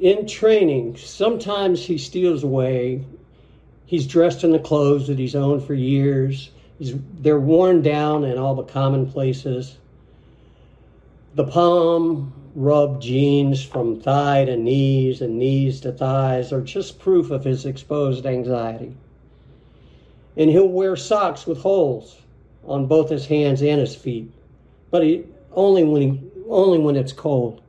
In training, sometimes he steals away. He's dressed in the clothes that he's owned for years. He's, they're worn down in all the common places. The palm rubbed jeans from thigh to knees and knees to thighs are just proof of his exposed anxiety. And he'll wear socks with holes on both his hands and his feet, but he, only when he, only when it's cold.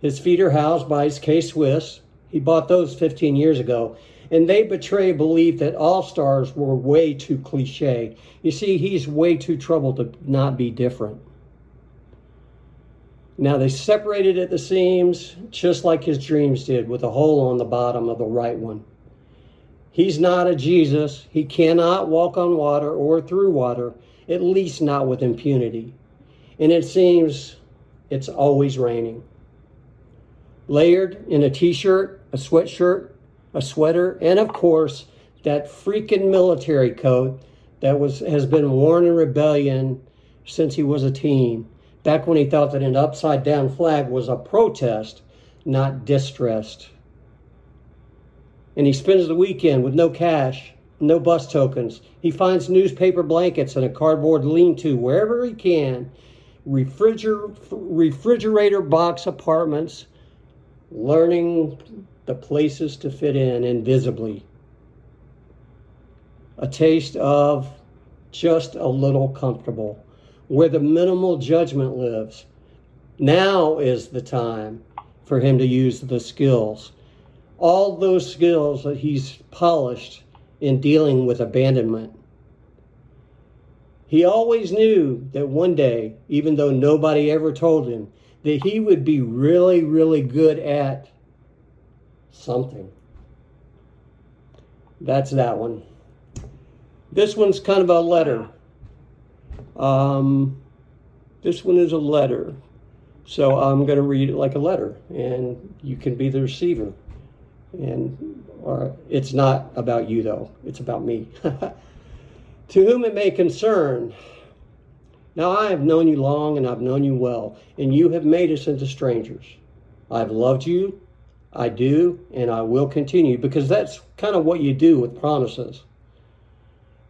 His feet are housed by his K Swiss. He bought those 15 years ago, and they betray a belief that all stars were way too cliche. You see, he's way too troubled to not be different. Now they separated at the seams, just like his dreams did, with a hole on the bottom of the right one. He's not a Jesus. He cannot walk on water or through water, at least not with impunity. And it seems it's always raining. Layered in a t shirt, a sweatshirt, a sweater, and of course, that freaking military coat that was has been worn in rebellion since he was a teen. Back when he thought that an upside down flag was a protest, not distressed and he spends the weekend with no cash, no bus tokens. He finds newspaper blankets and a cardboard lean to wherever he can, refrigerator, refrigerator box apartments, learning the places to fit in invisibly. A taste of just a little comfortable, where the minimal judgment lives. Now is the time for him to use the skills all those skills that he's polished in dealing with abandonment. He always knew that one day, even though nobody ever told him, that he would be really, really good at something. That's that one. This one's kind of a letter. Um, this one is a letter. So I'm going to read it like a letter, and you can be the receiver and or it's not about you though it's about me to whom it may concern now i have known you long and i've known you well and you have made us into strangers i've loved you i do and i will continue because that's kind of what you do with promises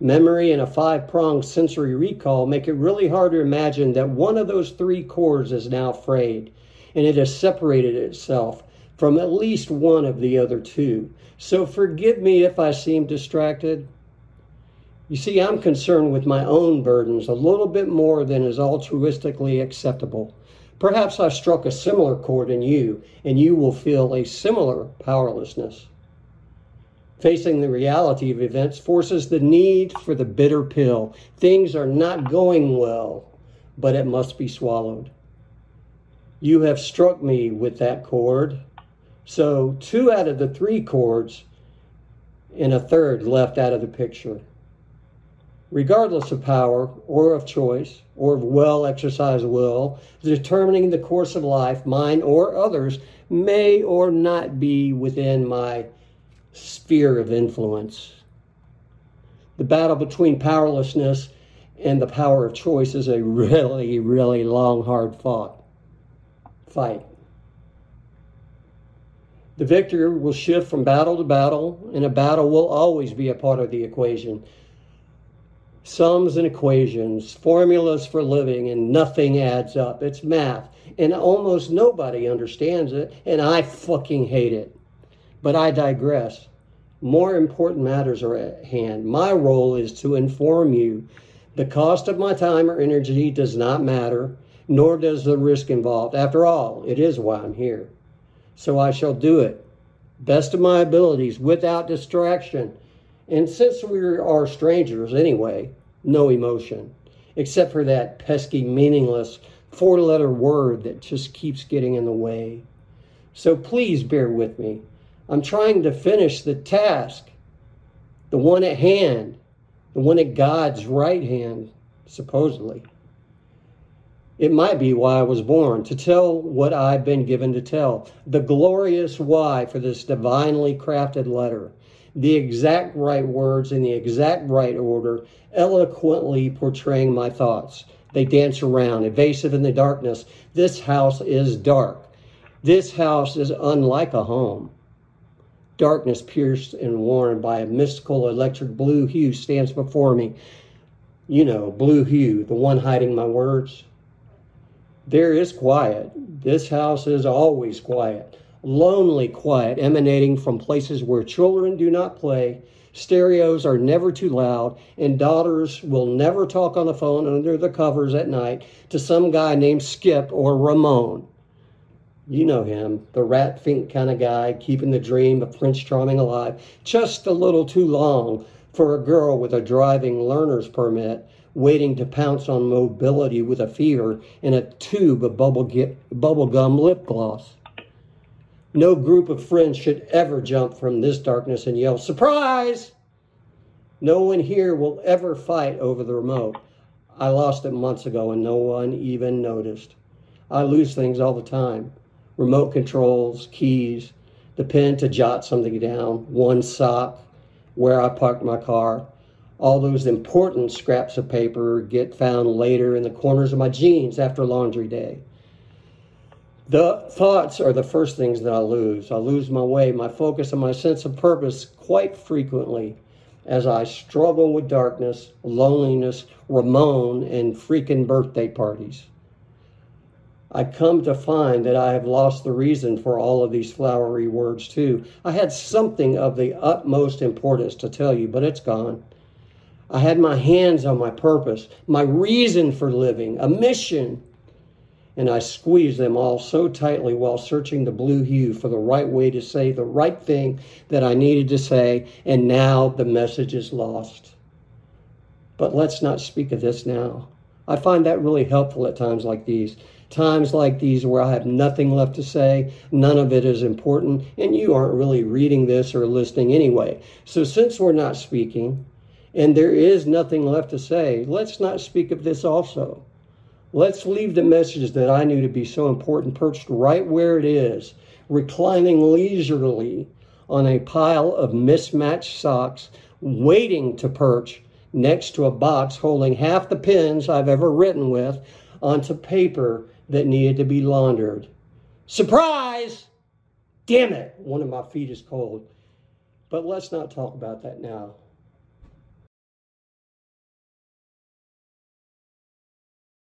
memory and a five-pronged sensory recall make it really hard to imagine that one of those three cords is now frayed and it has separated itself from at least one of the other two. So forgive me if I seem distracted. You see, I'm concerned with my own burdens a little bit more than is altruistically acceptable. Perhaps I've struck a similar chord in you, and you will feel a similar powerlessness. Facing the reality of events forces the need for the bitter pill. Things are not going well, but it must be swallowed. You have struck me with that chord. So two out of the three chords and a third left out of the picture. Regardless of power or of choice or of well exercised will, determining the course of life, mine or others, may or not be within my sphere of influence. The battle between powerlessness and the power of choice is a really, really long, hard fought fight. The victor will shift from battle to battle, and a battle will always be a part of the equation. Sums and equations, formulas for living, and nothing adds up. It's math, and almost nobody understands it, and I fucking hate it. But I digress. More important matters are at hand. My role is to inform you. The cost of my time or energy does not matter, nor does the risk involved. After all, it is why I'm here so I shall do it, best of my abilities, without distraction. And since we are strangers anyway, no emotion, except for that pesky, meaningless four letter word that just keeps getting in the way. So please bear with me. I'm trying to finish the task, the one at hand, the one at God's right hand, supposedly. It might be why I was born, to tell what I've been given to tell. The glorious why for this divinely crafted letter. The exact right words in the exact right order, eloquently portraying my thoughts. They dance around, evasive in the darkness. This house is dark. This house is unlike a home. Darkness pierced and worn by a mystical electric blue hue stands before me. You know, blue hue, the one hiding my words. There is quiet. This house is always quiet. Lonely quiet emanating from places where children do not play, stereos are never too loud, and daughters will never talk on the phone under the covers at night to some guy named Skip or Ramon. You know him, the rat fink kind of guy, keeping the dream of Prince Charming alive just a little too long for a girl with a driving learner's permit waiting to pounce on mobility with a fever and a tube of bubble, bubblegum lip gloss. No group of friends should ever jump from this darkness and yell, Surprise! No one here will ever fight over the remote. I lost it months ago and no one even noticed. I lose things all the time remote controls, keys, the pen to jot something down, one sock, where I parked my car. All those important scraps of paper get found later in the corners of my jeans after laundry day. The thoughts are the first things that I lose. I lose my way, my focus, and my sense of purpose quite frequently as I struggle with darkness, loneliness, Ramon, and freaking birthday parties. I come to find that I have lost the reason for all of these flowery words, too. I had something of the utmost importance to tell you, but it's gone. I had my hands on my purpose, my reason for living, a mission, and I squeezed them all so tightly while searching the blue hue for the right way to say the right thing that I needed to say, and now the message is lost. But let's not speak of this now. I find that really helpful at times like these times like these where I have nothing left to say, none of it is important, and you aren't really reading this or listening anyway. So, since we're not speaking and there is nothing left to say, let's not speak of this also. Let's leave the message that I knew to be so important perched right where it is, reclining leisurely on a pile of mismatched socks, waiting to perch next to a box holding half the pens I've ever written with onto paper that needed to be laundered. Surprise! Damn it, one of my feet is cold. But let's not talk about that now.